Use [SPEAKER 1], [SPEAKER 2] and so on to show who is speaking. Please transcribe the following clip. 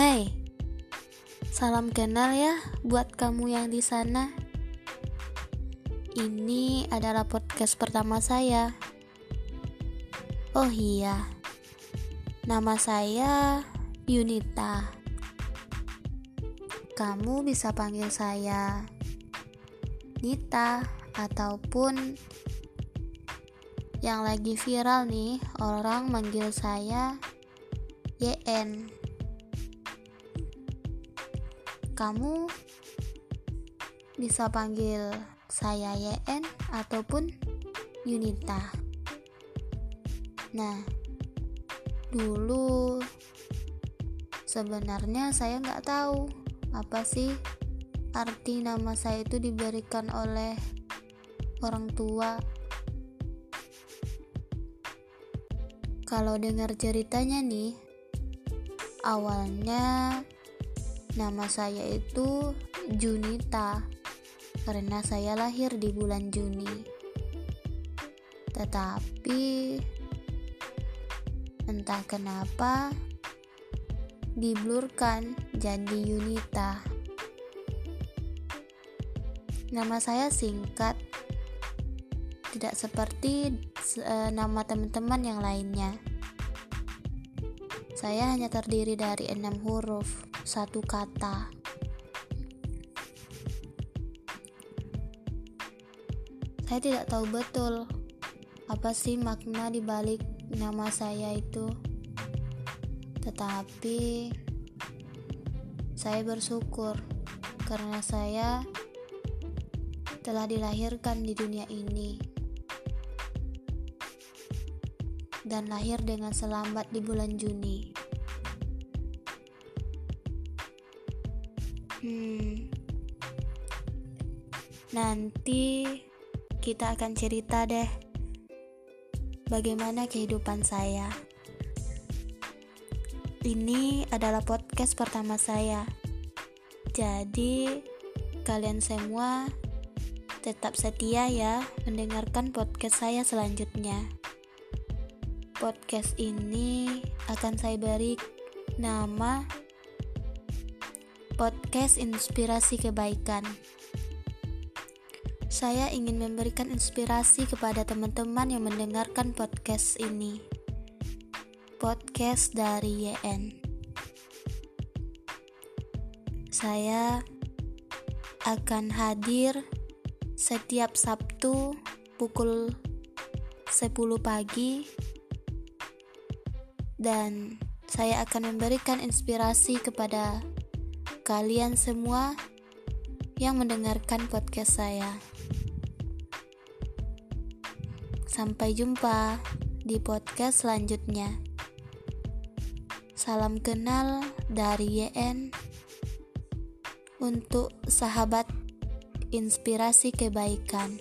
[SPEAKER 1] Hai, salam kenal ya buat kamu yang di sana. Ini adalah podcast pertama saya. Oh iya, nama saya Yunita. Kamu bisa panggil saya Nita ataupun yang lagi viral nih, orang manggil saya YN kamu bisa panggil saya YN ataupun Yunita. Nah, dulu sebenarnya saya nggak tahu apa sih arti nama saya itu diberikan oleh orang tua. Kalau dengar ceritanya nih, awalnya Nama saya itu Junita karena saya lahir di bulan Juni. Tetapi entah kenapa diblurkan jadi Yunita. Nama saya singkat, tidak seperti uh, nama teman-teman yang lainnya. Saya hanya terdiri dari enam huruf satu kata. Saya tidak tahu betul apa sih makna di balik nama saya itu. Tetapi saya bersyukur karena saya telah dilahirkan di dunia ini dan lahir dengan selamat di bulan Juni. Hmm, nanti kita akan cerita deh bagaimana kehidupan saya. Ini adalah podcast pertama saya. Jadi, kalian semua tetap setia ya mendengarkan podcast saya selanjutnya. Podcast ini akan saya beri nama podcast Inspirasi Kebaikan. Saya ingin memberikan inspirasi kepada teman-teman yang mendengarkan podcast ini. Podcast dari YN. Saya akan hadir setiap Sabtu pukul 10 pagi dan saya akan memberikan inspirasi kepada kalian semua yang mendengarkan podcast saya. Sampai jumpa di podcast selanjutnya. Salam kenal dari YN untuk sahabat inspirasi kebaikan.